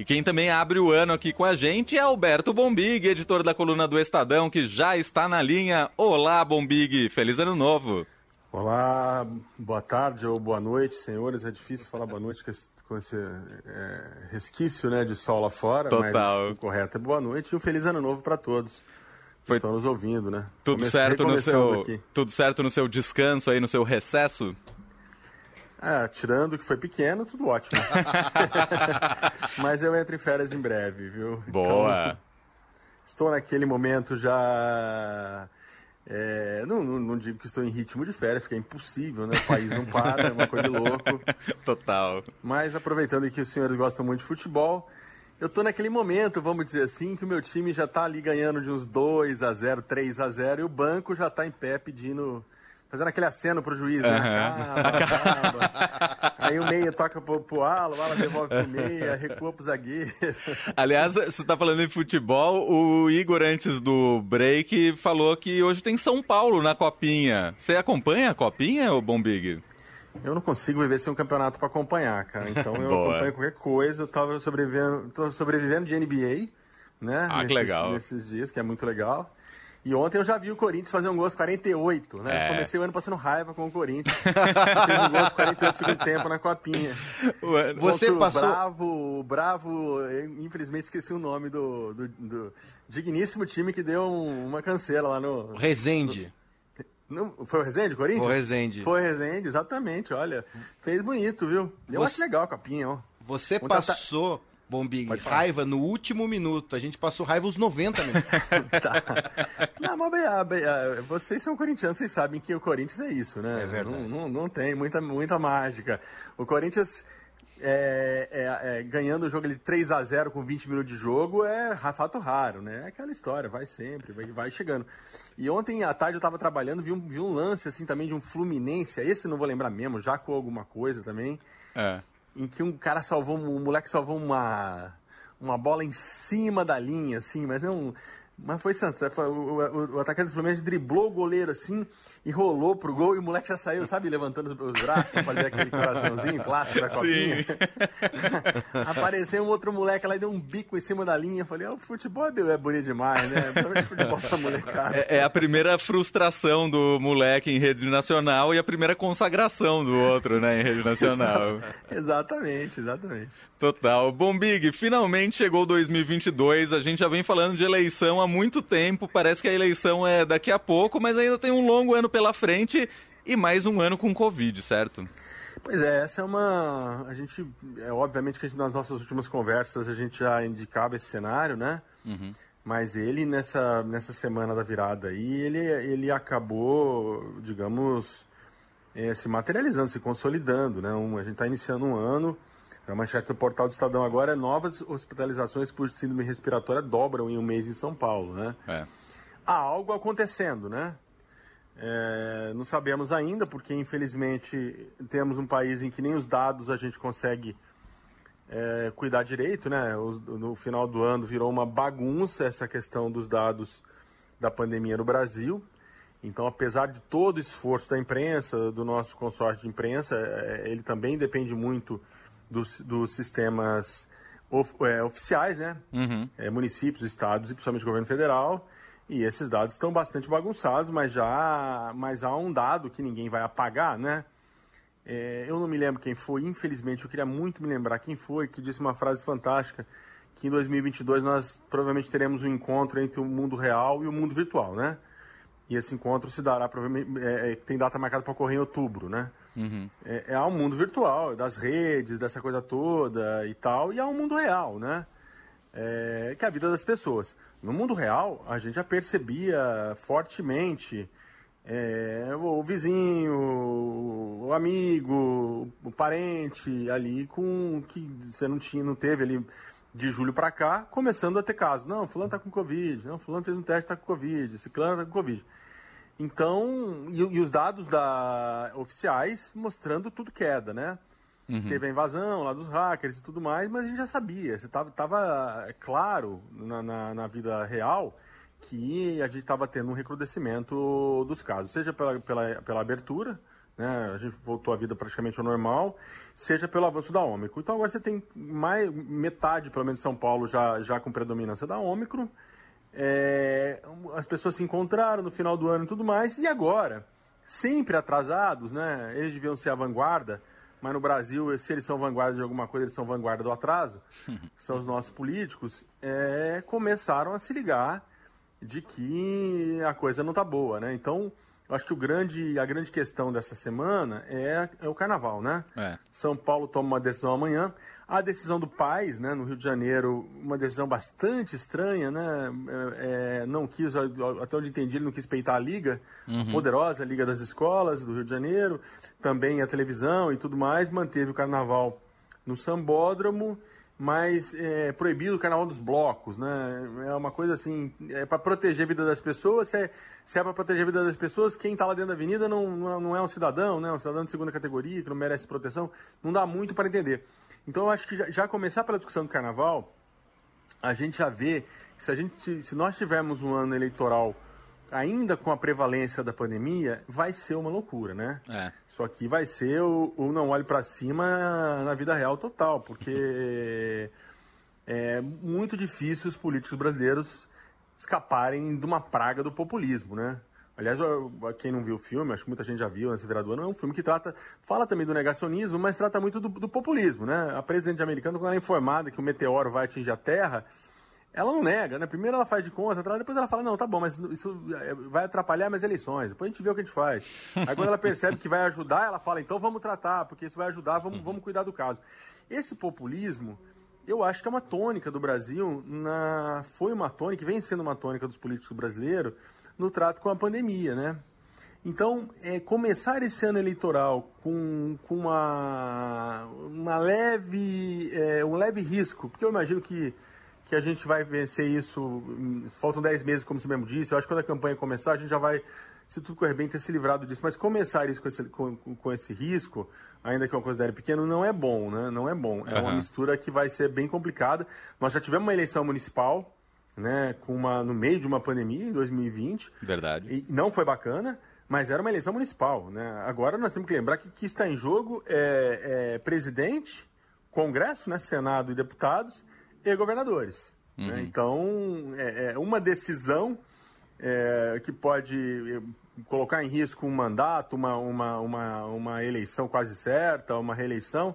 E quem também abre o ano aqui com a gente é Alberto Bombig, editor da coluna do Estadão, que já está na linha. Olá, Bombig, feliz ano novo. Olá, boa tarde ou boa noite, senhores. É difícil falar boa noite com esse é, resquício né, de sol lá fora, Total. mas o correto é boa noite e um feliz ano novo para todos. Foi... Estão nos ouvindo, né? Tudo certo no seu aqui. tudo certo no seu descanso aí, no seu recesso? É, tirando que foi pequeno, tudo ótimo. Mas eu entro em férias em breve, viu? Boa. Então, estou naquele momento já é, não, não, não, digo que estou em ritmo de férias, porque é impossível, né? O país não para, é uma coisa de louco. Total. Mas aproveitando que os senhores gostam muito de futebol, eu estou naquele momento, vamos dizer assim, que o meu time já está ali ganhando de uns 2 a 0 3 a 0 e o banco já está em pé pedindo fazendo aquele aceno pro juiz, né? Acaba, acaba. Aí o meia toca pro, pro Ala, o Ala devolve pro meia, recua pro zagueiro. Aliás, você tá falando em futebol, o Igor, antes do break, falou que hoje tem São Paulo na Copinha. Você acompanha a Copinha, ou Bombig? Eu não consigo viver sem um campeonato para acompanhar, cara. Então eu acompanho qualquer coisa. Eu tava sobrevivendo, tô sobrevivendo de NBA, né? Ah, que legal. Nesses dias, que é muito legal. E ontem eu já vi o Corinthians fazer um gol aos 48, né? É. Comecei o ano passando raiva com o Corinthians. Fez um gol aos 48 segundo tempo na copinha. Você passou... Bravo, Bravo, infelizmente esqueci o nome do, do, do digníssimo time que deu uma cancela lá no... Resende. No, foi o Resende, Corinthians? Foi o Resende. Foi o Resende, exatamente, olha. Fez bonito, viu? Eu Você... acho legal a copinha, ó. Você passou... Bombig, raiva no último minuto. A gente passou raiva os 90 minutos. tá. Não, mas vocês são corintianos, vocês sabem que o Corinthians é isso, né? É verdade. Não, não, não tem muita, muita mágica. O Corinthians é, é, é, ganhando o jogo de 3 a 0 com 20 minutos de jogo é fato raro, né? É aquela história, vai sempre, vai, vai chegando. E ontem à tarde eu estava trabalhando, vi um, vi um lance assim também de um Fluminense, esse não vou lembrar mesmo, já com alguma coisa também. É em que um cara salvou, um moleque salvou uma, uma bola em cima da linha, assim, mas é um. Mas foi Santos. O, o, o, atacante do Fluminense driblou o goleiro assim e rolou pro gol e o moleque já saiu, sabe, levantando os braços pra fazer aquele coraçãozinho clássico da copinha. Apareceu um outro moleque lá e deu um bico em cima da linha. Eu falei, o futebol é bonito demais, né? futebol tá molecada. É, é, a primeira frustração do moleque em rede nacional e a primeira consagração do outro, né, em rede nacional. exatamente, exatamente. Total. Bom, Big, finalmente chegou 2022. A gente já vem falando de eleição há muito tempo. Parece que a eleição é daqui a pouco, mas ainda tem um longo ano pela frente e mais um ano com Covid, certo? Pois é, essa é uma. A gente. É, obviamente que gente, nas nossas últimas conversas a gente já indicava esse cenário, né? Uhum. Mas ele, nessa, nessa semana da virada aí, ele, ele acabou, digamos, é, se materializando, se consolidando, né? Um, a gente está iniciando um ano a manchete do portal do Estadão agora é novas hospitalizações por síndrome respiratória dobram em um mês em São Paulo, né? É. Há algo acontecendo, né? É, não sabemos ainda, porque infelizmente temos um país em que nem os dados a gente consegue é, cuidar direito, né? Os, no final do ano virou uma bagunça essa questão dos dados da pandemia no Brasil. Então, apesar de todo o esforço da imprensa, do nosso consórcio de imprensa, é, ele também depende muito dos, dos sistemas of, é, oficiais, né? Uhum. É, municípios, estados e principalmente governo federal. E esses dados estão bastante bagunçados, mas já mas há um dado que ninguém vai apagar, né? É, eu não me lembro quem foi, infelizmente, eu queria muito me lembrar quem foi, que disse uma frase fantástica, que em 2022 nós provavelmente teremos um encontro entre o mundo real e o mundo virtual, né? E esse encontro se dará, provavelmente, é, é tem data marcada para ocorrer em outubro, né? Uhum. É, é um mundo virtual, das redes, dessa coisa toda e tal, e há um mundo real, né? É, que é a vida das pessoas. No mundo real, a gente já percebia fortemente é, o vizinho, o amigo, o parente ali com que você não tinha, não teve ali de julho para cá, começando a ter casos. Não, fulano tá com Covid, não, fulano fez um teste tá com Covid, ciclano tá com Covid. Então, e, e, os dados da, oficiais mostrando tudo queda, né? Uhum. Teve a invasão lá dos hackers e tudo mais, mas a gente já sabia. Estava tava é claro na, na, na, vida real que a gente estava tendo um recrudescimento dos casos, seja pela, pela, pela abertura né? A gente voltou à vida praticamente ao normal, seja pelo avanço da Ômicron. Então agora você tem mais metade, pelo menos em São Paulo, já, já com predominância da Ômicron. É, as pessoas se encontraram no final do ano e tudo mais, e agora, sempre atrasados, né? Eles deviam ser a vanguarda, mas no Brasil, se eles são vanguarda de alguma coisa, eles são vanguarda do atraso, são os nossos políticos, é, começaram a se ligar de que a coisa não está boa, né? Então, eu acho que o grande, a grande questão dessa semana é, é o carnaval, né? É. São Paulo toma uma decisão amanhã. A decisão do Paz, né, no Rio de Janeiro, uma decisão bastante estranha, né? É, é não quis, até onde entendi, ele não quis peitar a Liga, uhum. a poderosa Liga das Escolas do Rio de Janeiro, também a televisão e tudo mais, manteve o carnaval no Sambódromo mas é, proibido o carnaval dos blocos, né? É uma coisa assim, é para proteger a vida das pessoas. Se é, se é para proteger a vida das pessoas, quem está lá dentro da avenida não, não é um cidadão, né? Um cidadão de segunda categoria que não merece proteção. Não dá muito para entender. Então, eu acho que já, já, começar pela discussão do carnaval, a gente já vê se a gente, se nós tivermos um ano eleitoral ainda com a prevalência da pandemia, vai ser uma loucura, né? É. Isso aqui vai ser o, o não olhe para cima na vida real total, porque é muito difícil os políticos brasileiros escaparem de uma praga do populismo, né? Aliás, quem não viu o filme, acho que muita gente já viu nesse virador, não é um filme que trata, fala também do negacionismo, mas trata muito do, do populismo, né? A presidente americana, quando ela é informada que o meteoro vai atingir a Terra, ela não nega, né? Primeiro ela faz de conta, depois ela fala, não, tá bom, mas isso é, vai atrapalhar minhas eleições. Depois a gente vê o que a gente faz. Aí quando ela percebe que vai ajudar, ela fala, então vamos tratar, porque isso vai ajudar, vamos, vamos cuidar do caso. Esse populismo, eu acho que é uma tônica do Brasil, na... foi uma tônica, vem sendo uma tônica dos políticos brasileiros no trato com a pandemia, né? Então, é, começar esse ano eleitoral com, com uma, uma leve, é, um leve risco, porque eu imagino que que a gente vai vencer isso. Faltam 10 meses, como você mesmo disse. Eu acho que quando a campanha começar, a gente já vai, se tudo correr bem, ter se livrado disso. Mas começar isso com esse, com, com esse risco, ainda que eu considere pequeno, não é bom, né? Não é bom. É uhum. uma mistura que vai ser bem complicada. Nós já tivemos uma eleição municipal, né, com uma, no meio de uma pandemia, em 2020. Verdade. E não foi bacana. Mas era uma eleição municipal, né? Agora nós temos que lembrar que o que está em jogo é, é presidente, Congresso, né, Senado e deputados, e governadores. Né? Uhum. Né? Então, é, é, uma decisão é, que pode é, colocar em risco um mandato, uma, uma, uma, uma eleição quase certa, uma reeleição,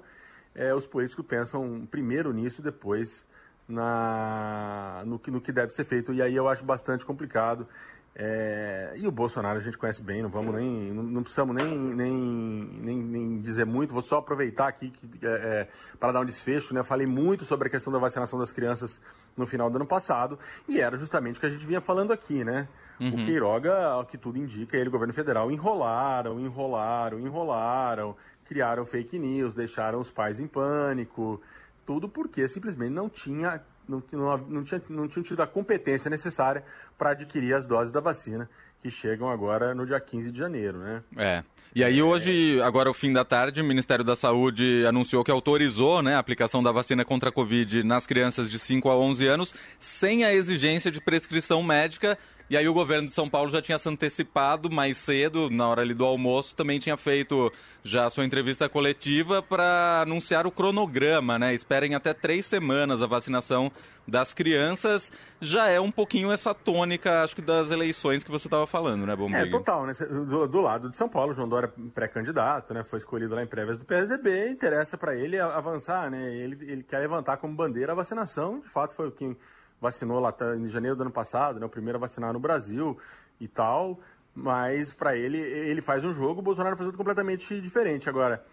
é, os políticos pensam primeiro nisso, depois na, no, que, no que deve ser feito. E aí eu acho bastante complicado. É, e o Bolsonaro a gente conhece bem, não vamos nem, não, não precisamos nem, nem, nem, nem, dizer muito. Vou só aproveitar aqui é, é, para dar um desfecho. Né? Falei muito sobre a questão da vacinação das crianças no final do ano passado e era justamente o que a gente vinha falando aqui, né? Uhum. O Queiroga, ao que tudo indica, ele e o governo federal enrolaram, enrolaram, enrolaram, criaram fake news, deixaram os pais em pânico, tudo porque simplesmente não tinha não, não, não, tinha, não tinham tido a competência necessária para adquirir as doses da vacina que chegam agora no dia 15 de janeiro, né? É. E aí hoje, agora o fim da tarde, o Ministério da Saúde anunciou que autorizou né, a aplicação da vacina contra a Covid nas crianças de 5 a 11 anos, sem a exigência de prescrição médica, e aí o governo de São Paulo já tinha se antecipado mais cedo, na hora ali do almoço, também tinha feito já a sua entrevista coletiva para anunciar o cronograma, né? Esperem até três semanas a vacinação das crianças. Já é um pouquinho essa tônica, acho que, das eleições que você estava falando, né, Bombig? É, total, né? Do, do, lado de São Paulo, João Dória pré-candidato, né? Foi escolhido lá em prévias do PSDB, interessa para ele avançar, né? Ele, ele quer levantar como bandeira a vacinação, de fato foi o que vacinou lá em janeiro do ano passado, né, o primeiro a vacinar no Brasil e tal, mas para ele, ele faz um jogo, o Bolsonaro faz outro completamente diferente. Agora,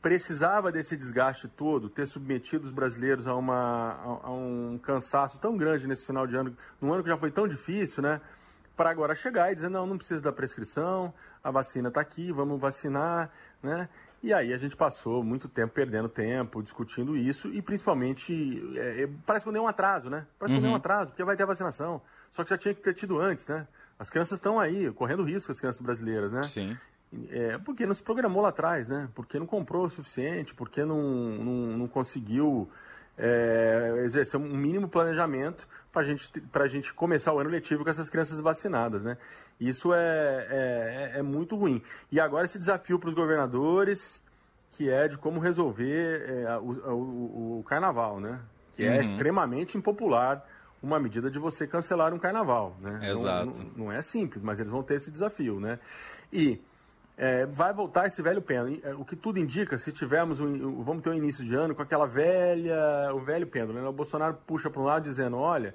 precisava desse desgaste todo, ter submetido os brasileiros a, uma, a, a um cansaço tão grande nesse final de ano, num ano que já foi tão difícil, né? Para agora chegar e dizer, não, não precisa da prescrição, a vacina está aqui, vamos vacinar, né? E aí a gente passou muito tempo perdendo tempo, discutindo isso e principalmente é, é, parece que deu um atraso, né? Parece que uhum. um atraso, porque vai ter a vacinação. Só que já tinha que ter tido antes, né? As crianças estão aí, correndo risco, as crianças brasileiras, né? Sim. É, porque não se programou lá atrás, né? Porque não comprou o suficiente, porque não, não, não conseguiu é, exercer um mínimo planejamento para gente, a gente começar o ano letivo com essas crianças vacinadas, né? Isso é, é, é muito ruim. E agora esse desafio para os governadores, que é de como resolver é, o, o, o, carnaval, né? Que é uhum. extremamente impopular uma medida de você cancelar um carnaval, né? Exato. Não, não, não, é simples, mas eles vão ter esse desafio, né? E é, vai voltar esse velho pêndulo. É, o que tudo indica, se tivermos um, vamos ter um início de ano com aquela velha, o velho pêndulo, né? O Bolsonaro puxa para um lado dizendo, olha,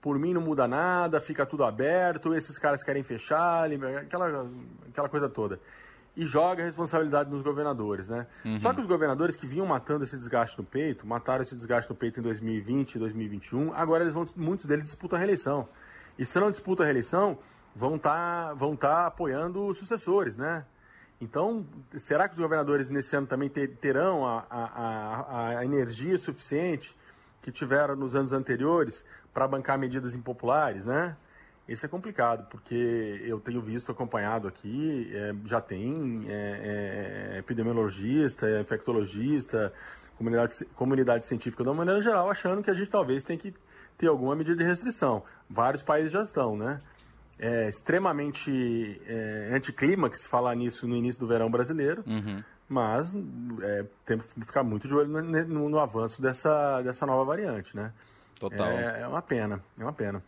por mim não muda nada, fica tudo aberto, esses caras querem fechar, aquela, aquela coisa toda. E joga a responsabilidade nos governadores, né? Uhum. Só que os governadores que vinham matando esse desgaste no peito, mataram esse desgaste no peito em 2020 e 2021, agora eles vão, muitos deles disputam a reeleição. E se não disputam a reeleição, vão estar tá, vão tá apoiando os sucessores, né? Então, será que os governadores nesse ano também ter, terão a, a, a, energia suficiente que tiveram nos anos anteriores para bancar medidas impopulares, né? Isso é complicado, porque eu tenho visto, acompanhado aqui, é, já tem é, é, epidemiologista, infectologista, comunidade, comunidade científica de uma maneira geral, achando que a gente talvez tem que ter alguma medida de restrição. Vários países já estão, né? É extremamente é, anticlímax falar nisso no início do verão brasileiro, uhum. mas é, temos que ficar muito de olho no, no, no, avanço dessa, dessa nova variante, né? Total. É, é uma pena, é uma pena.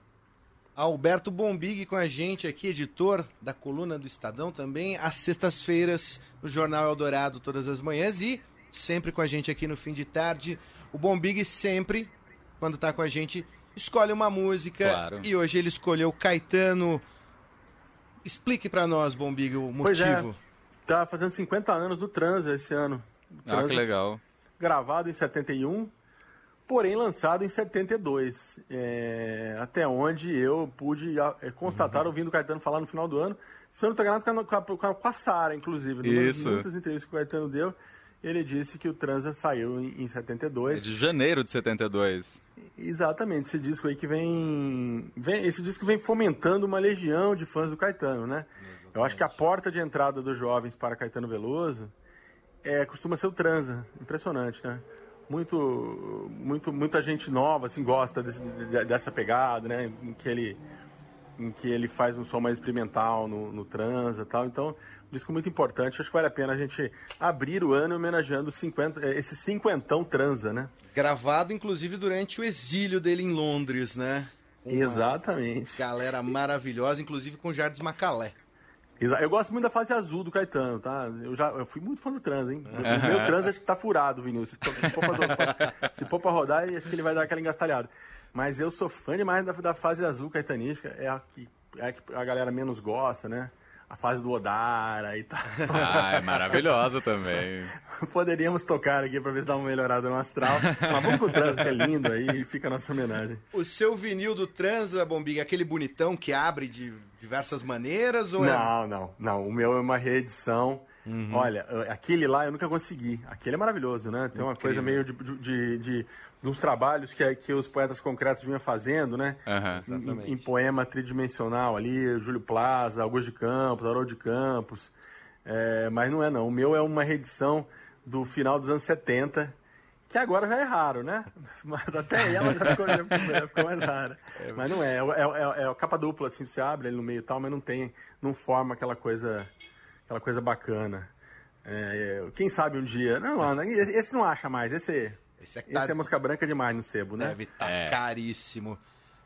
Alberto Bombig com a gente aqui, editor da coluna do Estadão também, às sextas-feiras no Jornal Eldorado, todas as manhãs e sempre com a gente aqui no fim de tarde. O Bombig sempre, quando está com a gente, escolhe uma música claro. e hoje ele escolheu Caetano. Explique para nós, Bombig, o pois é, motivo. Tá fazendo 50 anos do Transa esse ano. ah, que legal. Gravado em 71, porém lançado em 72. É, até onde eu pude é, constatar uhum. ouvindo o Caetano falar no final do ano. Se eu não estou enganado, com a, com a Sara, inclusive. Isso. Muitas entrevistas que o Caetano deu ele disse que o Transa saiu em, em 72. É de janeiro de 72. Exatamente, esse disco aí que vem, vem, Esse disco vem fomentando uma legião de fãs do Caetano, né? Exatamente. Eu acho que a porta de entrada dos jovens para Caetano Veloso é, costuma ser o Transa. Impressionante, né? Muito, muito, muita gente nova assim, gosta desse, dessa pegada, né? Que ele em que ele faz um som mais experimental no, no transa e tal. Então, um disco muito importante. Acho que vale a pena a gente abrir o ano homenageando 50, eh, esse cinquentão transa, né? Gravado, inclusive, durante o exílio dele em Londres, né? Uma Exatamente. Galera maravilhosa, inclusive com Jardim Macalé. Eu gosto muito da fase azul do Caetano, tá? Eu já eu fui muito fã do trans, hein? O meu trans acho que tá furado, Vinícius. Se for pra rodar, acho que ele vai dar aquela engastalhada. Mas eu sou fã demais da, da fase azul caetanística, é a que, é a que a galera menos gosta, né? A fase do Odara e tal. Ah, é maravilhosa também. Poderíamos tocar aqui pra ver se dá uma melhorada no astral. Mas vamos pro Transa, que é lindo aí, e fica a nossa homenagem. O seu vinil do Transa, Bombinha, aquele bonitão que abre de diversas maneiras? Ou é não, é... não, não. O meu é uma reedição. Uhum. Olha, aquele lá eu nunca consegui. Aquele é maravilhoso, né? Tem uma Incrível. coisa meio de, de, de dos trabalhos que, que os poetas concretos vinham fazendo, né? Uhum, em, em, poema tridimensional ali, Júlio Plaza, Augusto de Campos, Haroldo de Campos. É, mas não é não. O meu é uma reedição do final dos anos 70, que agora já é raro, né? Mas até ela já ficou, já ficou mais rara. É, mas não é. É, é, é, a capa dupla, assim, você abre ele no meio e tal, mas não tem, não forma aquela coisa, aquela coisa bacana. É, quem sabe um dia. Não, não, esse não acha mais, esse esse é, tá... Esse é mosca branca demais no sebo, né? Deve estar tá é. caríssimo.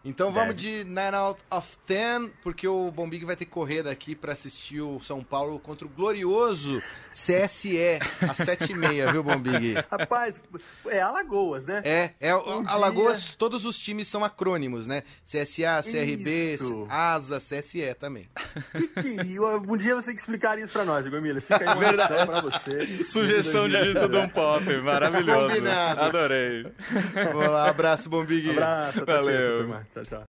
Então vamos Deve. de 9 out of 10, porque o Bombig vai ter que correr daqui para assistir o São Paulo contra o glorioso CSE às 7h30, viu, Bombig? Rapaz, é Alagoas, né? É, é um Alagoas, dia... todos os times são acrônimos, né? CSA, CRB, isso. ASA, CSE também. Que que, um dia você tem que explicar isso para nós, Igor Fica aí uma Verdade. pra você. Sugestão de dito de um pop, maravilhoso. Combinado. Adorei. Vamos lá, abraço, Bombig. Abraço, Valeu. Ciao, ciao.